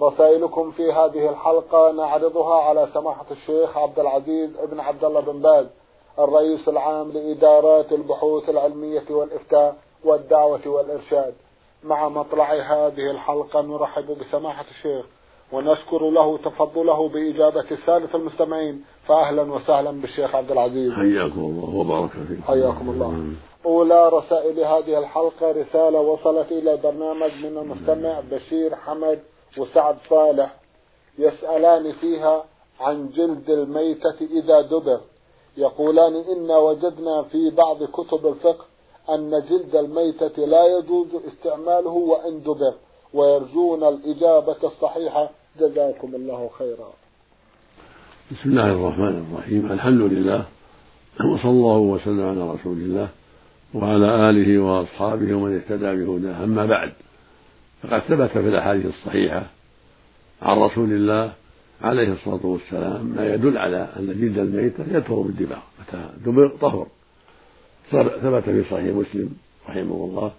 رسائلكم في هذه الحلقة نعرضها على سماحة الشيخ عبد العزيز بن عبد الله بن باز الرئيس العام لإدارات البحوث العلمية والإفتاء والدعوة والإرشاد. مع مطلع هذه الحلقة نرحب بسماحة الشيخ ونشكر له تفضله بإجابة السادة المستمعين فأهلا وسهلا بالشيخ عبد العزيز. حياكم الله وبارك فيكم. حياكم الله. أولى رسائل هذه الحلقة رسالة وصلت إلى البرنامج من المستمع بشير حمد وسعد صالح يسألان فيها عن جلد الميتة إذا دبر. يقولان إنا وجدنا في بعض كتب الفقه أن جلد الميتة لا يجوز استعماله وإن دبر ويرجون الإجابة الصحيحة. جزاكم الله خيرا. بسم الله الرحمن الرحيم. الحمد لله وصلى الله وسلم على رسول الله وعلى آله وأصحابه ومن اهتدى بهداه. أما بعد فقد ثبت في الأحاديث الصحيحة عن رسول الله عليه الصلاة والسلام ما يدل على أن جلد الميتة يطهر بالدماغ متى دبر طهر. ثبت في صحيح مسلم رحمه الله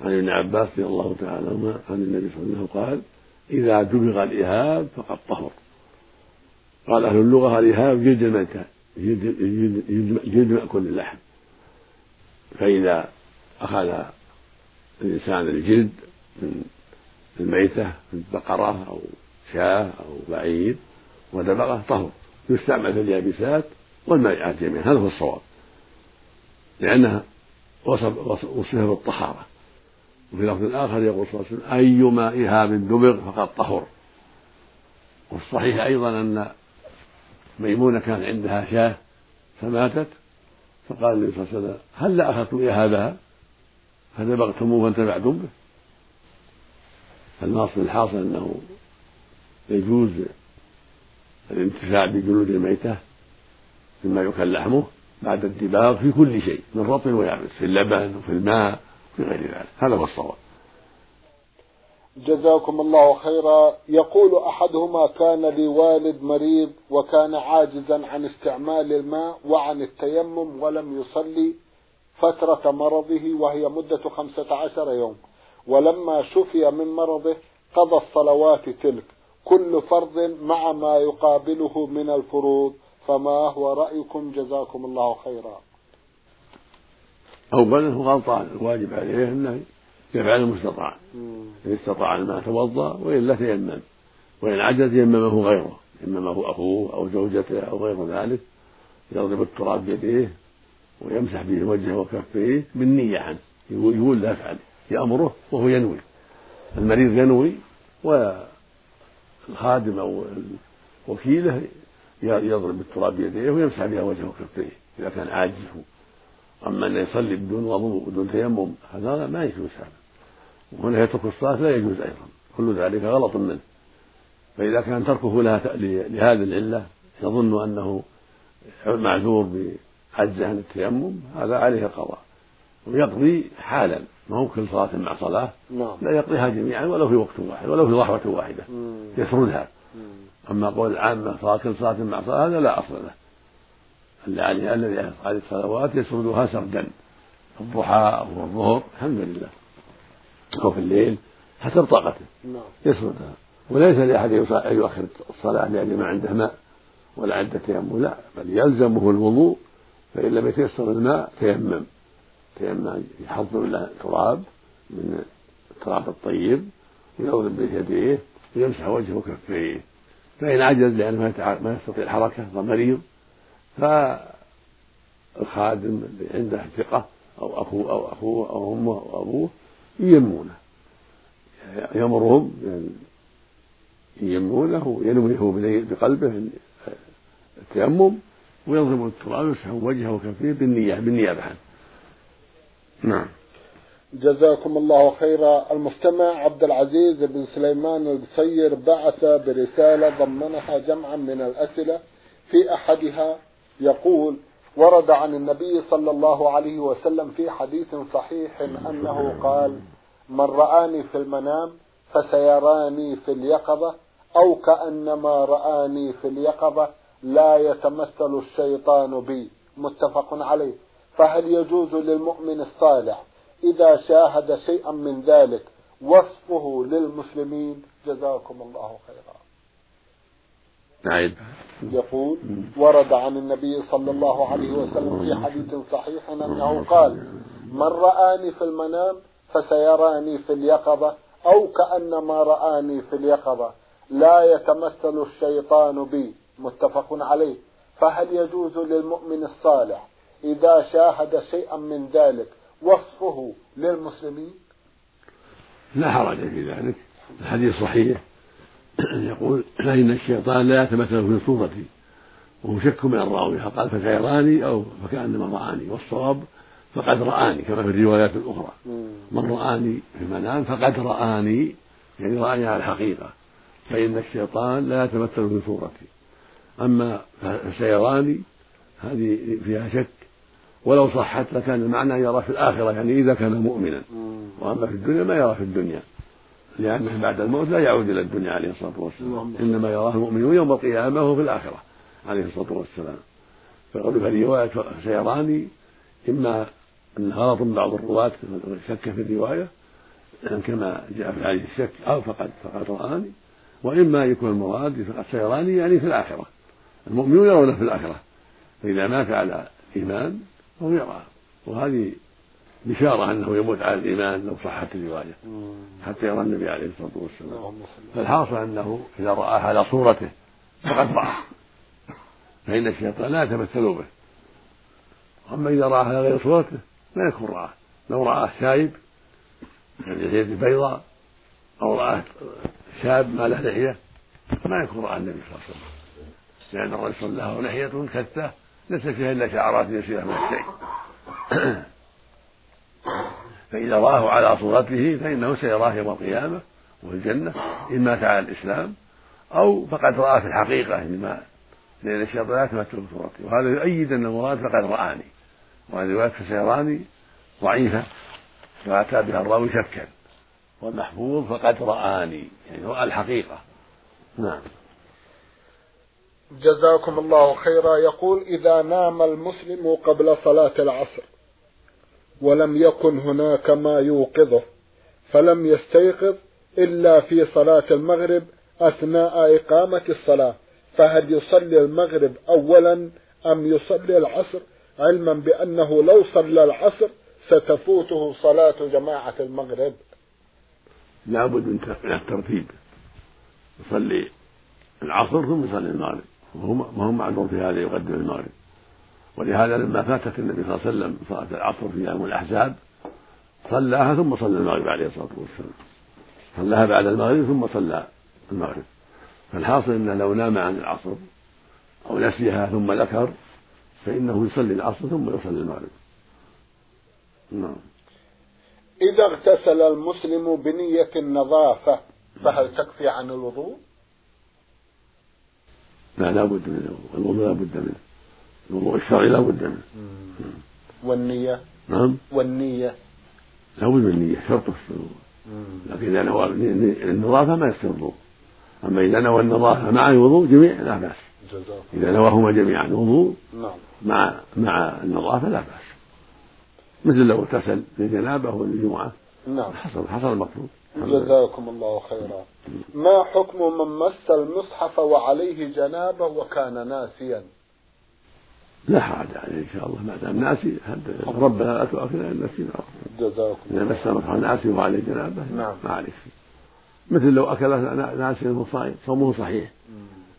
عن ابن عباس رضي الله تعالى عنهما عن النبي صلى الله عليه وسلم قال إذا دبغ الإهاب فقد طهر. قال أهل اللغة الإهاب جلد الميتة جلد, مأكل اللحم. فإذا أخذ الإنسان الجلد من الميتة من بقرة أو شاة أو بعير ودبغة طهر. يستعمل في اليابسات والمائعات جميعا. هذا هو الصواب. لأنها وصف وصفها بالطهارة وفي لفظ آخر يقول صلى الله عليه وسلم أيما إهاب دبغ فقد طهر. والصحيح أيضا أن ميمونة كان عندها شاة فماتت فقال النبي صلى الله عليه وسلم هل لا أخذتم إهابها فدبغتموه وانتفعتم به. الماصل الحاصل أنه يجوز الانتفاع بجلود الميتة مما يكل لحمه بعد الدباغ في كل شيء من رطب ويابس في اللبن وفي الماء وفي غير ذلك. هذا هو الصواب. جزاكم الله خيرا. يقول أحدهما كان لي والد مريض وكان عاجزا عن استعمال الماء وعن التيمم ولم يصلي فترة مرضه وهي مدة خمسة عشر يوم. ولما شفي من مرضه قضى الصلوات تلك. كل فرض مع ما يقابله من الفروض. فما هو رأيكم؟ جزاكم الله خيرا. أولا هو غلطان. الواجب عليه أنه يفعل المستطاع إن استطاع الماء توضأ وإلا تيمم. وإن عجز يممه غيره. يممه أخوه أو زوجته أو غير ذلك. يضرب التراب بيديه ويمسح به وجهه وكفيه بالنية عنه. يقول لا افعل يأمره وهو ينوي. المريض ينوي والخادم أو وكيله يضرب بالتراب بيديه ويمسح بها وجهه وكفيه إذا كان عاجز أما أن يصلي بدون وضوء بدون تيمم هذا ما يجوز هذا. وهنا يترك الصلاة لا يجوز أيضا. كل ذلك غلط منه. فإذا كان تركه لها لهذه العلة يظن أنه معذور بعجزه عن التيمم هذا عليه القضاء ويقضي حالا ما هو كل صلاة مع صلاة نعم. لا يقضيها جميعا ولو في وقت واحد ولو في ضحوة واحدة يسردها. أما قول العامة صلاة كل صلاة مع صلاة هذا لا أصل له. الذي الذي عليه الصلوات يسردها سردا الضحى أو الظهر الحمد لله. أو في الليل حسب طاقته. نعم. يسردها. وليس لأحد أن يؤخر الصلاة لأن ما عنده ماء ولا عنده تيمم لا بل يلزمه الوضوء فإن لم يتيسر الماء تيمم. تيمم يحضر له تراب من التراب الطيب ويضرب به يديه ويمسح وجهه وكفيه فإن عجز لأنه ما يستطيع الحركة ومريض فالخادم اللي عنده ثقة أو أخوه أو أخوه أو أمه أو أبوه ييمونه يأمرهم ييمونه ينويه بقلبه التيمم ويضرب التراب يمسح وجهه وكفيه بالنية بالنيابة عنه. نعم. جزاكم الله خيرا. المستمع عبد العزيز بن سليمان القصير بعث برسالة ضمنها جمعا من الأسئلة في أحدها يقول ورد عن النبي صلى الله عليه وسلم في حديث صحيح أنه قال من رآني في المنام فسيراني في اليقظة أو كأنما رآني في اليقظة لا يتمثل الشيطان بي. متفق عليه. فهل يجوز للمؤمن الصالح إذا شاهد شيئا من ذلك وصفه للمسلمين؟ جزاكم الله خيرا. نعيد. يقول ورد عن النبي صلى الله عليه وسلم في حديث صحيح أنه قال من رآني في المنام فسيراني في اليقظة أو كأنما رآني في اليقظة لا يتمثل الشيطان بي. متفق عليه. فهل يجوز للمؤمن الصالح إذا شاهد شيئا من ذلك وصفه للمسلمين؟ لا حرج في ذلك. الحديث صحيح. يقول فإن الشيطان لا يتمثل في صورتي وهو شك من الراوي فقال فسيراني أو فكأنما رآني والصواب فقد رآني كما في الروايات الأخرى. من رآني في المنام فقد رآني يعني رآني على الحقيقة. فإن الشيطان لا يتمثل في صورتي أما فسيراني هذه فيها شك. ولو صحت لكان المعنى يرى في الآخرة يعني إذا كان مؤمنا. وأما في الدنيا ما يرى في الدنيا. لأنه بعد الموت لا يعود إلى الدنيا عليه الصلاة والسلام. إنما يراه المؤمنون يوم القيامة وهو في الآخرة عليه الصلاة والسلام. فيقول في رواية سيراني إما أن غلط بعض الرواة شك في الرواية كما جاء في هذه الشك أو فقد فقد رآني. وإما يكون المراد فقد سيراني يعني في الآخرة. المؤمنون يرونه في الآخرة. فإذا مات على إيمان فهو يرى وهذه بشارة أنه يموت على الإيمان لو صحت الرواية حتى يرى النبي عليه الصلاة والسلام. فالحاصل أنه إذا رآه على صورته فقد رآه فإن الشيطان لا يتمثل به. أما إذا رآه على غير صورته لا يكون رآه. لو رآه شايب يعني لحية بيضاء أو رآه شاب ما له لحية ما يكون رأى النبي صلى الله عليه وسلم. لأن الرجل له لحية كثة ليس فيها إلا شعرات يسيرة من الشيء فإذا رآه على صورته فإنه سيراه يوم القيامة وفي الجنة إن مات على الإسلام أو فقد رآه في الحقيقة لما لأن الشيطان لا يتمثل بصورته وهذا يؤيد أن المراد فقد رآني. وهذه رواية فسيراني ضعيفة فأتى بها الراوي شكا. والمحفوظ فقد رآني يعني رأى الحقيقة. نعم. جزاكم الله خيرا. يقول إذا نام المسلم قبل صلاة العصر ولم يكن هناك ما يوقظه فلم يستيقظ إلا في صلاة المغرب أثناء إقامة الصلاة. فهل يصلي المغرب أولا أم يصلي العصر؟ علما بأنه لو صلى العصر ستفوته صلاة جماعة المغرب. لابد من الترتيب يصلي العصر ثم يصلي المغرب. وهو معذور في هذا يقدم المغرب. ولهذا لما فاتت النبي صلى الله عليه وسلم صلاة العصر في يوم الأحزاب صلاها ثم صلى المغرب عليه الصلاة والسلام. صلاها بعد المغرب ثم صلى المغرب. فالحاصل أنه لو نام عن العصر أو نسيها ثم ذكر فإنه يصلي العصر ثم يصلي المغرب. نعم. إذا اغتسل المسلم بنية النظافة فهل تكفي عن الوضوء؟ لا لا بد منه الوضوء لا بد منه. الوضوء الشرعي لا بد منه. والنية؟ نعم. والنية؟ لا بد من النية شرط الوضوء لكن إذا نوى النظافة ما يصير الوضوء. أما إذا نوى النظافة مع الوضوء جميع لا بأس. إذا نواهما جميعا وضوء نعم. مع مع النظافة لا بأس. مثل لو اغتسل للجنابة وللجمعة نعم. حصل حصل المطلوب جزاكم الله خيرا. ما حكم من مس المصحف وعليه جنابة وكان ناسيا؟ لا حرج عليه إن شاء الله ما دام ناسي ربنا لا تؤاخذنا إن نسينا. جزاكم إذا مس المصحف ناسي وعليه جنابه نعم. ما عليه مثل لو أكل ناسي وهو صائم صومه صحيح.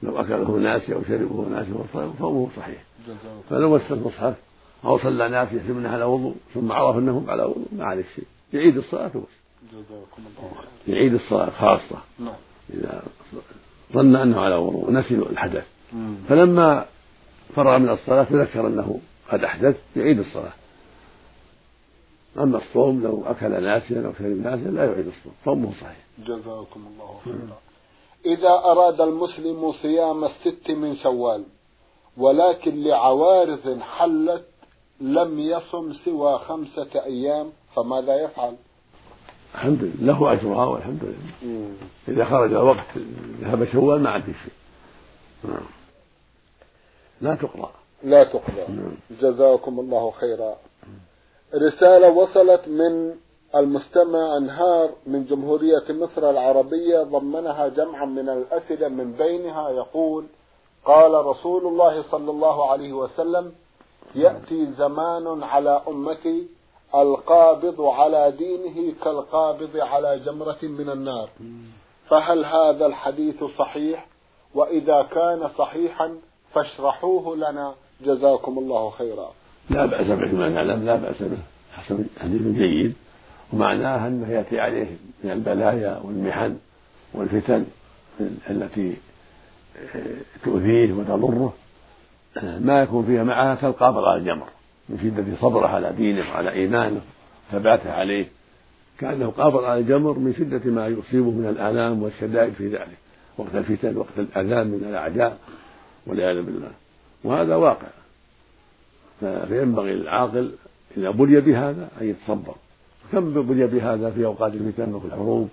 لو أكله ناسي أو شربه ناسي وهو صائم صومه صحيح. فلو مس المصحف أو صلى ناسي انه على وضوء ثم عرف أنه على وضوء ما عليه شيء. يعيد الصلاة وبس يعيد الصلاة خاصة. نعم. إذا ظن أنه على وضوء نسي الحدث. فلما فرغ من الصلاة تذكر أنه قد أحدث يعيد الصلاة. أما الصوم لو أكل ناسيا أو شرب ناسيا لا يعيد الصوم. صومه صحيح. جزاكم الله خيرا. إذا أراد المسلم صيام الست من شوال ولكن لعوارض حلت لم يصم سوى خمسة أيام فماذا يفعل؟ الحمد لله. له أجرها والحمد لله. إذا خرج الوقت ذهب شوال ما عاد شيء نعم. لا تقرأ. لا تقرأ. نعم. جزاكم الله خيرا. رسالة وصلت من المستمع أنهار من جمهورية مصر العربية ضمنها جمعا من الأسئلة من بينها يقول قال رسول الله صلى الله عليه وسلم يأتي زمان على أمتي القابض على دينه كالقابض على جمرة من النار. فهل هذا الحديث صحيح؟ وإذا كان صحيحا فاشرحوه لنا. جزاكم الله خيرا. لا بأس به ما نعلم لا بأس به. حسن حديث جيد. ومعناه أنه يأتي عليه من البلايا والمحن والفتن التي تؤذيه وتضره. ما يكون فيها معها كالقابض على الجمر. من شدة صبره على دينه وعلى إيمانه ثباته عليه. كأنه قابض على الجمر من شدة ما يصيبه من الآلام والشدائد في ذلك. وقت الفتن وقت الأذان من الأعداء والعياذ بالله. وهذا واقع. فينبغي للعاقل إذا بلي بهذا أن يتصبر. كم بلي بهذا في أوقات الفتن وفي الحروب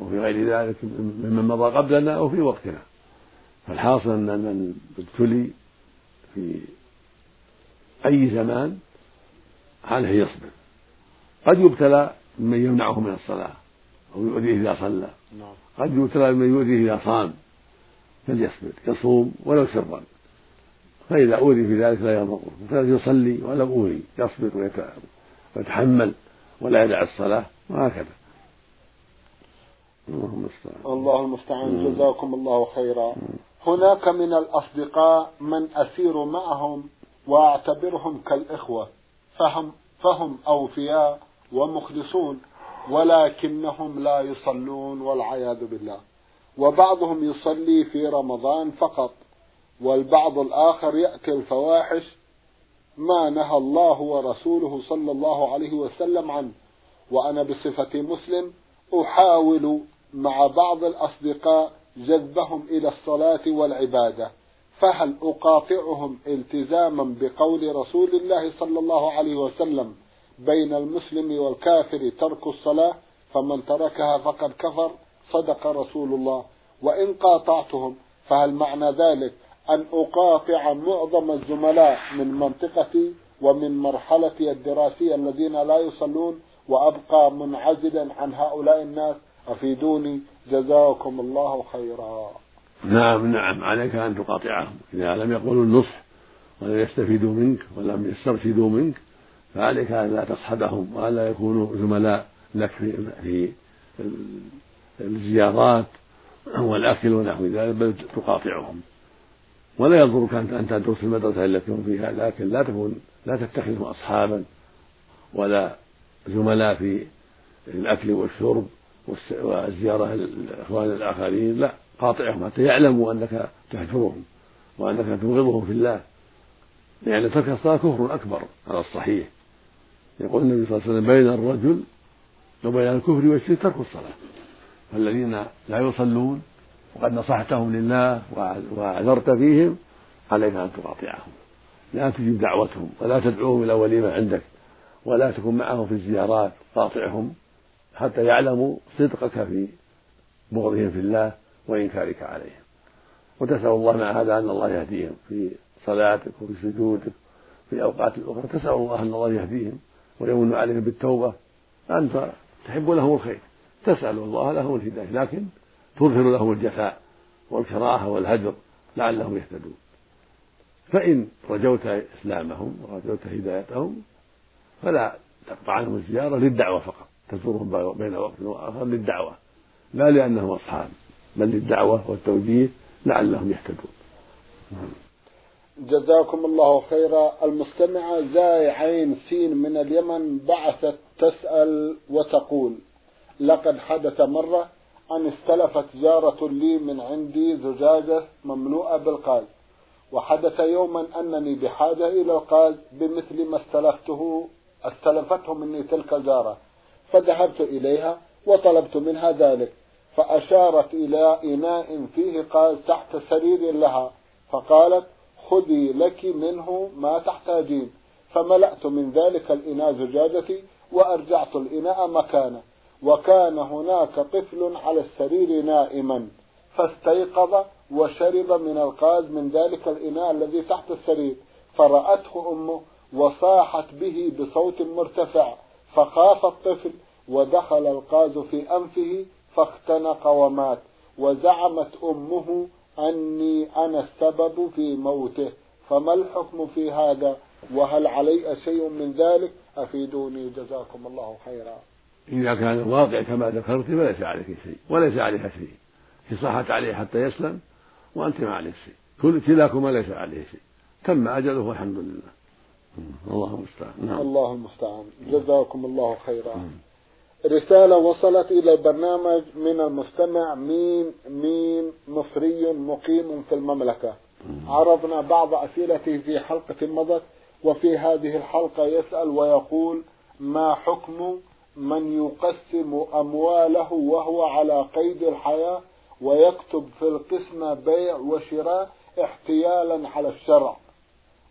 وفي غير ذلك ممن مضى قبلنا وفي وقتنا. فالحاصل أن من ابتلي في أي زمان عليه يصبر قد يبتلى من يمنعه من الصلاة أو يؤذيه إذا صلى. نعم. قد يبتلى من يؤذيه إذا صام. فليصبر يصوم ولو سرا. فإذا أوذي في ذلك لا يضره يصلي ولو أوذي يصبر ويتحمل ولا يدع الصلاة وهكذا. الله المستعان الله المستعان. جزاكم الله خيرا. هناك من الأصدقاء من أسير معهم وأعتبرهم كالإخوة فهم فهم أوفياء ومخلصون ولكنهم لا يصلون والعياذ بالله. وبعضهم يصلي في رمضان فقط والبعض الآخر يأتي الفواحش ما نهى الله ورسوله صلى الله عليه وسلم عنه. وأنا بصفتي مسلم أحاول مع بعض الأصدقاء جذبهم إلى الصلاة والعبادة. فهل أقاطعهم التزاما بقول رسول الله صلى الله عليه وسلم بين المسلم والكافر ترك الصلاة فمن تركها فقد كفر؟ صدق رسول الله. وإن قاطعتهم فهل معنى ذلك أن أقاطع معظم الزملاء من منطقتي ومن مرحلتي الدراسية الذين لا يصلون وأبقى منعزلا عن هؤلاء الناس؟ أفيدوني جزاكم الله خيرا. نعم نعم عليك أن تقاطعهم. إذا لم يقولوا النصح ولم يستفيدوا منك ولم يسترشدوا منك فعليك أن لا تصحبهم وألا يكونوا زملاء لك في, الزيارات والأكل ونحو ذلك بل تقاطعهم. ولا يضرك أن تدرس المدرسة التي هم فيها لكن لا تكون لا تتخذهم أصحابا ولا زملاء في الأكل والشرب والزيارة الإخوان الآخرين لا. قاطعهم حتى يعلموا أنك تهجرهم وأنك تبغضهم في الله. لأن ترك الصلاة كفر أكبر على الصحيح. يقول النبي صلى الله عليه وسلم بين الرجل وبين الكفر والشرك ترك الصلاة. فالذين لا يصلون وقد نصحتهم لله وأعذرت فيهم عليك أن تقاطعهم. لا تجيب دعوتهم ولا تدعوهم إلى وليمة عندك ولا تكن معهم في الزيارات قاطعهم حتى يعلموا صدقك في بغضهم في الله. وإنكارك عليهم. وتسأل الله مع هذا أن الله يهديهم في صلاتك وفي سجودك في الأوقات الأخرى. تسأل الله أن الله يهديهم ويمن عليهم بالتوبة. أنت تحب لهم الخير. تسأل الله لهم الهداية. لكن تظهر لهم الجفاء والكراهة والهجر لعلهم يهتدون. فإن رجوت إسلامهم ورجوت هدايتهم فلا تقطع عنهم الزيارة للدعوة فقط. تزورهم بين وقت وآخر للدعوة. لا لأنهم أصحاب. بل للدعوة والتوجيه لعلهم يهتدون. جزاكم الله خيرا. المستمعة زاي عين سين من اليمن بعثت تسأل وتقول لقد حدث مرة أن استلفت جارة لي من عندي زجاجة مملوءة بالقاز وحدث يوما أنني بحاجة إلى القاز بمثل ما استلفته استلفته مني تلك الجارة فذهبت إليها وطلبت منها ذلك فأشارت إلى إناء فيه قال تحت سرير لها. فقالت خذي لك منه ما تحتاجين. فملأت من ذلك الإناء زجاجتي وأرجعت الإناء مكانه. وكان هناك طفل على السرير نائما. فاستيقظ وشرب من القاز من ذلك الإناء الذي تحت السرير. فرأته أمه وصاحت به بصوت مرتفع. فخاف الطفل ودخل القاز في أنفه فاختنق ومات وزعمت أمه أني أنا السبب في موته. فما الحكم في هذا؟ وهل علي شيء من ذلك؟ أفيدوني جزاكم الله خيرا. إذا كان الواقع كما ذكرت فليس عليك شيء وليس عليها شيء. في صحت عليه حتى يسلم وأنت ما عليك شيء كل كلاكما ليس عليه شيء. تم أجله والحمد لله. الله المستعان. نعم. الله المستعان. جزاكم الله خيرا. رسالة وصلت إلى البرنامج من المستمع مين مين مصري مقيم في المملكة. عرضنا بعض أسئلته في حلقة مضت وفي هذه الحلقة يسأل ويقول ما حكم من يقسم أمواله وهو على قيد الحياة ويكتب في القسمة بيع وشراء احتيالا على الشرع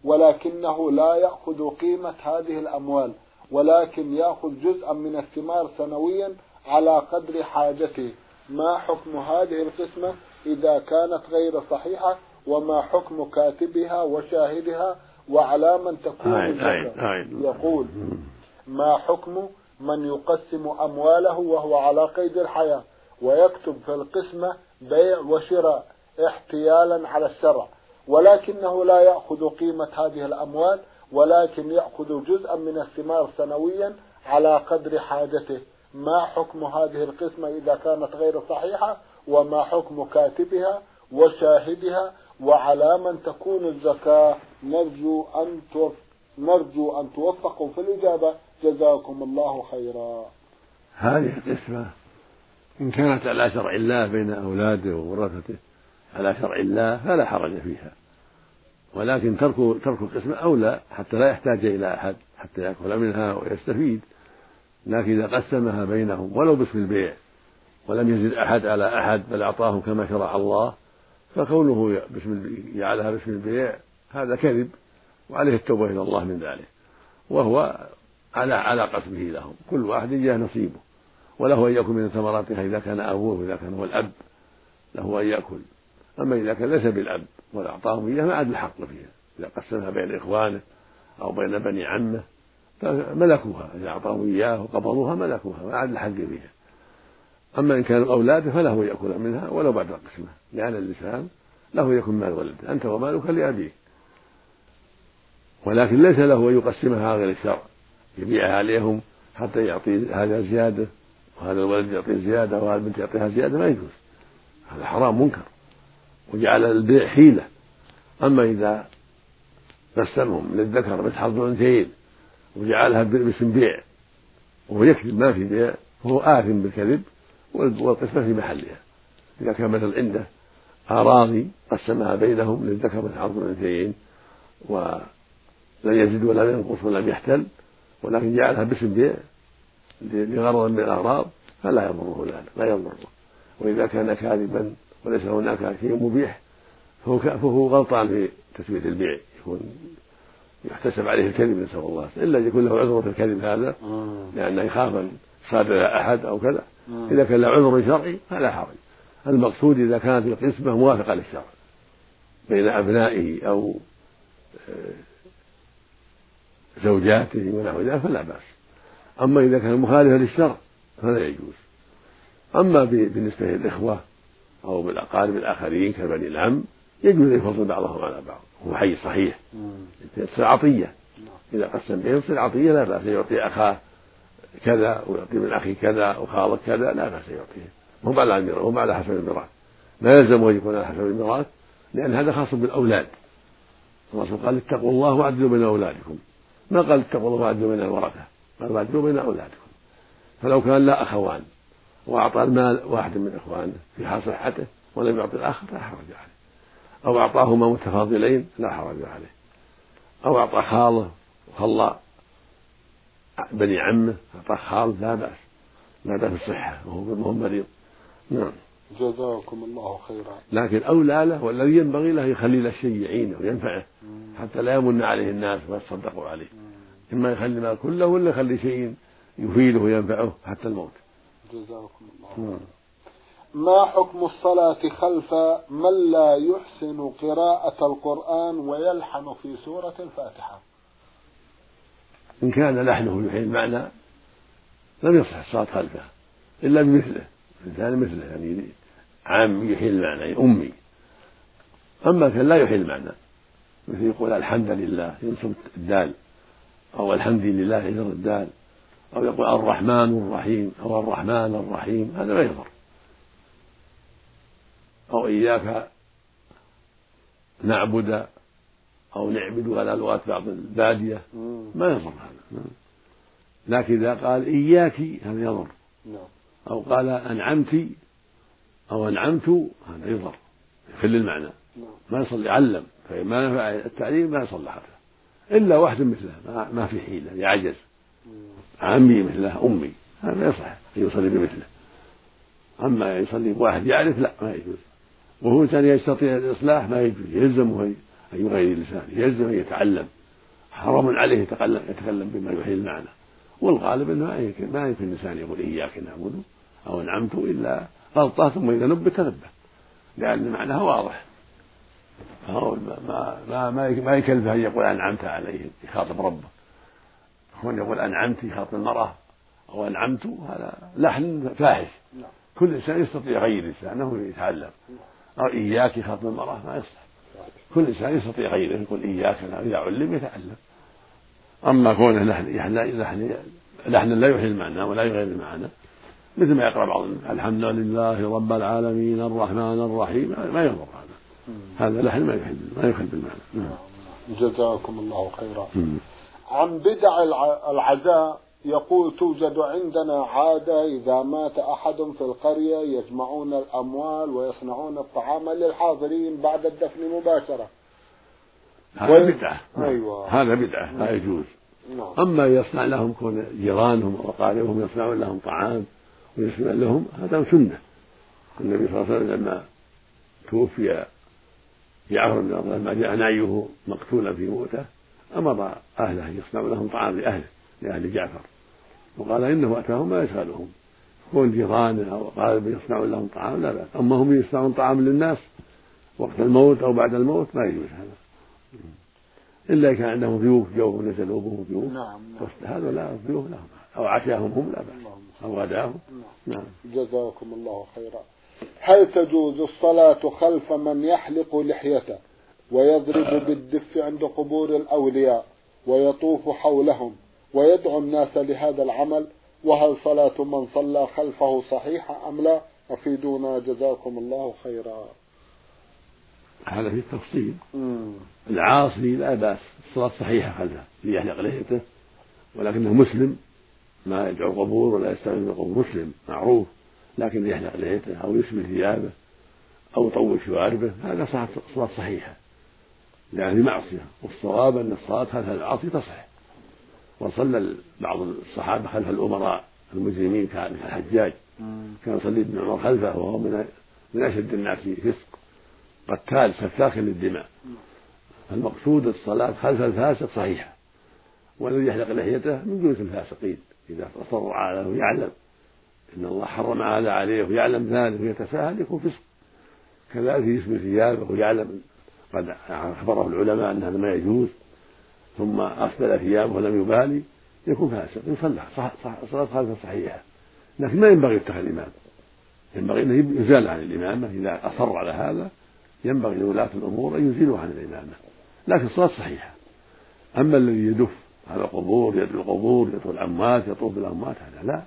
ولكنه لا يأخذ قيمة هذه الأموال؟ ولكن يأخذ جزءا من الثمار سنويا على قدر حاجته. ما حكم هذه القسمة إذا كانت غير صحيحة؟ وما حكم كاتبها وشاهدها وعلى من تكون الزكاة يقول ما حكم من يقسم أمواله وهو على قيد الحياة ويكتب في القسمة بيع وشراء احتيالا على الشرع؟ ولكنه لا يأخذ قيمة هذه الأموال ولكن يأخذ جزءا من الثمار سنويا على قدر حاجته. ما حكم هذه القسمة إذا كانت غير صحيحة؟ وما حكم كاتبها وشاهدها؟ وعلى من تكون الزكاة؟ نرجو أن نرجو أن توفقوا في الإجابة. جزاكم الله خيرا. هذه القسمة إن كانت على شرع الله بين أولاده وورثته على شرع الله فلا حرج فيها. ولكن ترك ترك القسمة أولى حتى لا يحتاج إلى أحد حتى يأكل منها ويستفيد. لكن إذا قسمها بينهم ولو باسم البيع ولم يزد أحد على أحد بل أعطاهم كما شرع الله فكونه باسم جعلها باسم البيع هذا كذب وعليه التوبة إلى الله من ذلك. وهو على على قسمه لهم. كل واحد جاء نصيبه. وله أن يأكل من ثمراتها إذا كان أبوه إذا كان هو الأب له أن يأكل. أما إذا كان ليس بالأب ولا أعطاهم إياه ما عاد الحق فيها. إذا قسمها بين إخوانه أو بين بني عمه فملكوها. إذا أعطاهم إياه وقبضوها ملكوها. ما عاد الحق فيها. أما إن كانوا أولاده فله يأكل منها ولو بعد القسمة. لأن الإنسان له يكون مال ولده. أنت ومالك لأبيك. ولكن ليس له أن يقسمها غير الشرع يبيعها عليهم حتى يعطي هذا زيادة وهذا الولد يعطيه زيادة وهذا البنت يعطيها زيادة ما يجوز. هذا حرام منكر. وجعل البيع حيلة. أما إذا قسمهم للذكر مثل حظ الأنثيين وجعلها باسم بيع وهو يكذب ما في بيع فهو آثم بالكذب والقسمة في محلها. إذا كان مثلا عنده أراضي قسمها بينهم للذكر مثل حظ الأنثيين ولم يزد ولم ينقص ولم يحتل ولكن جعلها باسم بيع لغرض من الأغراض فلا يضره ذلك لا يضره. وإذا كان كاذبا وليس هناك شيء مبيح فهو فهو غلطان في تسمية البيع يكون يحتسب عليه الكذب نسأل الله. إلا يكون له عذر في الكذب هذا آه. لأنه يخاف أن صادر أحد أو كذا. آه. إذا كان له عذر شرعي فلا حرج. المقصود إذا كانت القسمة موافقة للشرع بين أبنائه أو آه، زوجاته ونحو ذلك فلا بأس. أما إذا كان مخالفا للشرع فلا يجوز. أما بالنسبة للإخوة أو بالأقارب الآخرين كبني العم يجوز أن يفضل بعضهم على بعض. هو حي صحيح. تصير عطية. إذا قسم بينهم تصير عطية لا بأس يعطي أخاه كذا ويعطي من أخي كذا وخالك كذا لا بأس يعطيه. هم على الميراث هم على حسب الميراث. لا يلزم أن يكون على حسب الميراث لأن هذا خاص بالأولاد. الرسول قال اتقوا الله وأعدلوا بين أولادكم. ما قال اتقوا الله وأعدلوا بين الورثة قال وأعدلوا بين أولادكم. فلو كان لا أخوان وأعطى المال واحد من إخوانه في حال صحته ولم يعطي الآخر لا حرج عليه. أو أعطاهما متفاضلين لا حرج عليه. أو أعطى خاله وخلى بني عمه أعطاه خال لا بأس ما دام الصحة وهو مريض. نعم. جزاكم الله خيرا. لكن أولى له والذي ينبغي له يخلي له شيء يعينه وينفعه حتى لا يمن عليه الناس ويتصدقوا عليه. إما يخلي المال كله ولا يخلي شيء يفيده وينفعه حتى الموت. جزاكم الله. خيرا ما حكم الصلاة خلف من لا يحسن قراءة القرآن ويلحن في سورة الفاتحة؟ إن كان لحنه يحيي المعنى لم يصح الصلاة خلفه إلا بمثله إنسان مثله يعني عام يحيي المعنى يعني أمي. أما كان لا يحيي المعنى مثل يقول الحمد لله ينصب الدال أو الحمد لله يجر الدال. أو يقول الرحمن الرحيم أو الرحمن الرحيم هذا لا يضر. أو إياك نعبد أو نعبد على لغات بعض البادية ما يضر هذا. لكن إذا قال إياك هذا يضر. نعم. أو قال أنعمت أو أنعمت هذا يضر. يخل المعنى. نعم. ما يصلي علم. فما نفع التعليم ما يصلي حتى إلا واحد مثله ما في حيلة يعجز. عمي مثله أمي. هذا يصح أن يصلي بمثله. أما يصلي بواحد يعرف لا ما يجوز. وهو كان يستطيع الإصلاح ما يجوز. يلزمه أن يغير لسانه يلزم أن يتعلم. حرام عليه يتكلم يتكلم بما يحيي المعنى. والغالب أنه ما يمكن الإنسان يقول إياك نعبد أو انعمت إلا غلطة ثم إذا نبه تنبه لأن معناها واضح. فهو ما ما ما ما يكلفه أن يقول أنعمت عليهم يخاطب ربه. هو يقول أنعمت يخاطب المرأة أو أنعمت هذا لحن فاحش. كل إنسان يستطيع يغير لسانه يتعلم. أو إياك يخاطب المرأة ما يصح كل إنسان يستطيع غيره يقول إياك إذا علم يتعلم. أما كونه لحن لحن لحن لا يحيي المعنى ولا يغير المعنى مثل ما يقرأ بعض الحمد لله رب العالمين الرحمن الرحيم ما يضر هذا. هذا لحن ما يحل ما يخل بالمعنى. نعم. جزاكم الله خيرا. عن بدع العزاء يقول توجد عندنا عادة إذا مات أحد في القرية يجمعون الأموال ويصنعون الطعام للحاضرين بعد الدفن مباشرة. هذا بدعة أيوة. هذا بدعة لا يجوز. نعم. أما يصنع لهم كون جيرانهم وأقاربهم يصنعون لهم طعام ويسمع لهم هذا سنة. النبي صلى الله عليه وسلم لما توفي جعفر بن الله لما جاء نعيه مقتولا في موته. أمر أهله يصنعوا لهم طعام لأهله لأهل جعفر. وقال إنه أتاهم ما يشغلهم كون جيرانه أو أقاربه يصنعون لهم طعام لا بأس. أما هم يصنعون طعام للناس وقت الموت أو بعد الموت ما يجوز هذا. إلا كان عندهم ضيوف جو نزلوا بهم ضيوف نعم, نعم. هذا لا ضيوف لهم أو عشاهم هم لا بأس. أو غداهم. نعم. نعم. جزاكم الله خيرا. هل تجوز الصلاة خلف من يحلق لحيته؟ ويضرب بالدف عند قبور الأولياء ويطوف حولهم ويدعو الناس لهذا العمل وهل صلاة من صلى خلفه صحيحة أم لا؟ أفيدونا جزاكم الله خيرا. هذا في التفصيل. العاصي لا بأس الصلاة صحيحة خلفه ليحلق لحيته ولكنه مسلم ما يدعو القبور ولا يستغل القبور مسلم معروف لكن يحلق لحيته أو يشبه ثيابه أو يطول شواربه هذا صلاة صحيحة. لأنه معصية والصواب أن الصلاة خلف العاصي تصح. وصلى بعض الصحابة خلف الأمراء المجرمين كالحجاج كان يصلي ابن عمر خلفه وهو من من أشد الناس فسق قتال سفاك للدماء. المقصود الصلاة خلف الفاسق صحيحة. والذي يحلق لحيته من جنس الفاسقين. إذا أصر على يعلم. إن الله حرم هذا عليه ويعلم ذلك ويتساهل يكون فسق. كذلك يشبه ثيابه ويعلم قد أخبره العلماء أن هذا ما يجوز ثم أسبل ثيابه ولم يبالي يكون فاسق يصلى صلاة خالفة صحيحة. لكن ما ينبغي اتخاذ الإمام. ينبغي أن يزال عن الإمامة إذا أصر على هذا ينبغي لولاة الأمور أن يزيلوا عن الإمامة. لكن الصلاة صحيحة. أما الذي يدف على القبور يدعو القبور يدعو الأموات يطوف بالأموات هذا لا.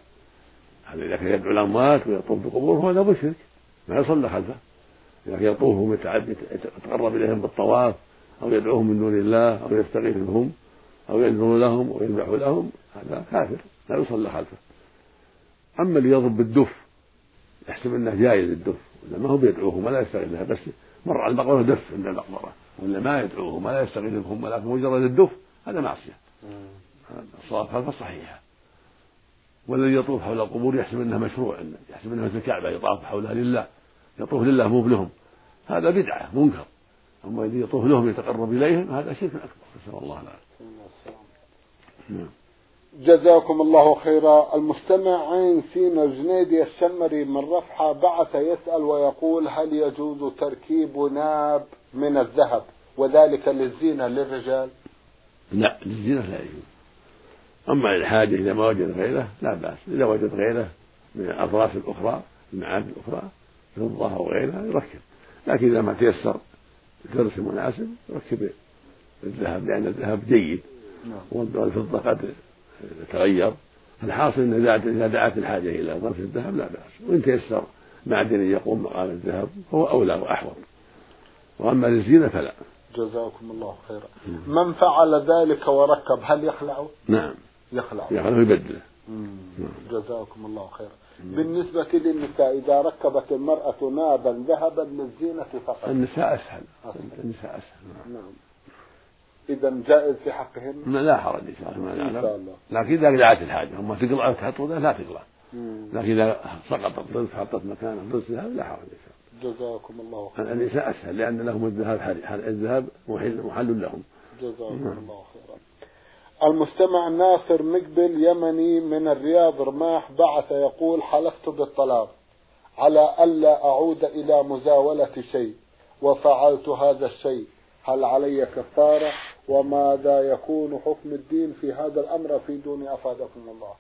هذا إذا كان يدعو الأموات ويطوف بالقبور هذا مشرك ما يصلى خلفه. إذا كان يطوف يتقرب إليهم بالطواف أو يدعوهم من دون الله أو يستغيث بهم أو يدعو لهم ويذبح لهم هذا كافر لا يصلى خلفه. أما اللي يضرب بالدف يحسب أنه جايز الدف ولا ما هو بيدعوهم ولا يستغيث بها بس مر على المقبرة دف عند المقبرة ولا ما يدعوهم ولا يستغيث بهم ولكن مجرد الدف هذا معصية. الصلاة خلفه صحيحة. والذي يطوف حول القبور يحسب انها مشروع يحسب انها مثل الكعبه يطاف حولها لله يطوف لله مو لهم هذا بدعة منكر. أما إذا يطوف لهم يتقرب إليهم هذا شرك أكبر نسأل الله العافية. نعم. جزاكم الله خيرا. المستمع عين سين الجنيدي الشمري من رفحة بعث يسأل ويقول هل يجوز تركيب ناب من الذهب وذلك للزينة للرجال؟ لا للزينة لا يجوز. أما الحاجة إذا ما وجد غيره لا بأس. إذا وجد غيره من الأضراس الأخرى المعادن الأخرى فضة أو غيرها يركب. لكن إذا ما تيسر الدرس المناسب يركب الذهب لأن الذهب جيد. نعم. والفضة قد تغير. الحاصل إن إذا دعت الحاجة إلى ظرف الذهب لا بأس. وإن تيسر معدن يقوم مقام الذهب هو أولى وأحوط. وأما للزينة فلا. جزاكم الله خيرا. من فعل ذلك وركب هل يخلعه؟ نعم. يخلعه يخلعه يبدله جزاكم الله خيرا. بالنسبة للنساء إذا ركبت المرأة نابا ذهبا للزينة فقط. النساء أسهل. النساء أسهل. نعم. إذا جائز في حقهن؟ لا حرج إن شاء الله ما نعلم لكن إذا دعت الحاجة أما تقلع وتحط لا تقلع. لكن إذا سقطت ضرس حطت مكانه ضرس ذهب لا حرج إن شاء الله. جزاكم الله خيرا. النساء أسهل لأن لهم الذهب الذهب محل محل لهم. جزاكم نعم. الله خيرا. المستمع ناصر مقبل يمني من الرياض رماح بعث يقول حلفت بالطلاق على ألا أعود إلى مزاولة شيء وفعلت هذا الشيء. هل علي كفارة؟ وماذا يكون حكم الدين في هذا الأمر في دون أفادكم الله؟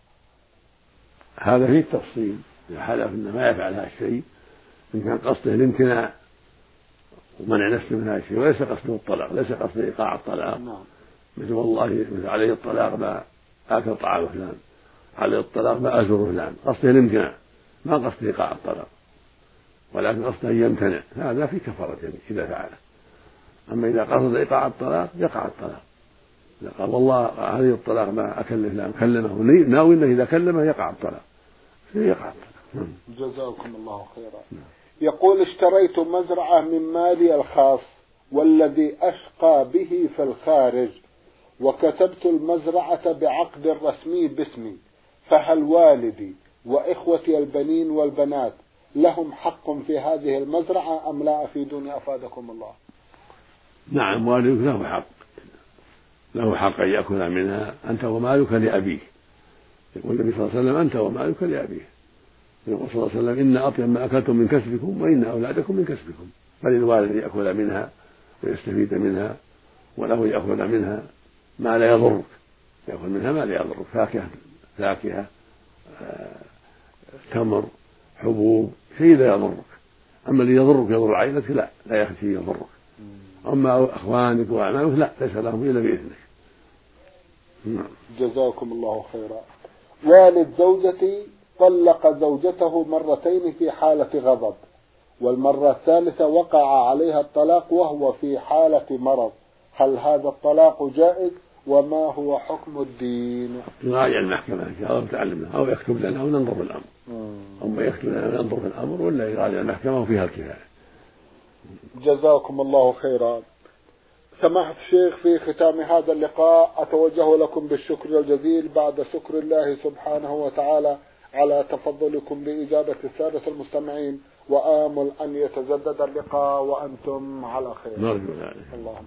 هذا فيه تفصيل. إذا حلف أنه ما يفعل هذا الشيء إن كان قصده الامتناع ومنع نفسه من هذا الشيء وليس قصده الطلاق ليس قصده إيقاع الطلاق. نعم. مثل والله مثل عليه الطلاق ما آكل طعام فلان عليه الطلاق ما أزور فلان قصده الامتناع ما قصده إيقاع الطلاق ولكن قصده أن يمتنع هذا في كفارة إذا فعله. أما إذا قصد إيقاع الطلاق يقع الطلاق. إذا قال والله هذه الطلاق ما أكلف لا كلمه ناوي أنه إذا كلمه يقع الطلاق. يقع الطلاق. نعم. جزاكم الله خيرا. نعم. يقول اشتريت مزرعة من مالي الخاص والذي أشقى به في الخارج. وكتبت المزرعة بعقد رسمي باسمي فهل والدي وإخوتي البنين والبنات لهم حق في هذه المزرعة أم لا أفيدوني أفادكم الله. نعم والدك له حق. له حق أن يأكل منها أنت ومالك لأبيك يقول النبي صلى الله عليه وسلم أنت ومالك لأبيك يقول صلى الله عليه وسلم إن أطيب ما أكلتم من كسبكم وإن أولادكم من كسبكم. فللوالد يأكل منها ويستفيد منها وله يأكل منها. ما لا يضرك. يأكل منها ما لا يضرك. فاكهة فاكهة آه، تمر حبوب شيء لا يضرك. أما الذي يضرك يضر عينك لا لا يخشي يضرك. أما أخوانك وأعمامك لا ليس لهم إلا بإذنك. نعم. جزاكم الله خيرا. والد زوجتي طلق زوجته مرتين في حالة غضب والمرة الثالثة وقع عليها الطلاق وهو في حالة مرض. هل هذا الطلاق جائز؟ وما هو حكم الدين؟ يراجع المحكمة إن شاء الله وتعلم أو يكتب لنا وننظر في الأمر. أما يكتب لنا وننظر في الأمر ولا يراجع المحكمة وفيها الكفاية. جزاكم الله خيرا. سماحة الشيخ في ختام هذا اللقاء أتوجه لكم بالشكر الجزيل بعد شكر الله سبحانه وتعالى على تفضلكم بإجابة السادة المستمعين. وآمل أن يتجدد اللقاء وأنتم على خير. نرجو ذلك. اللهم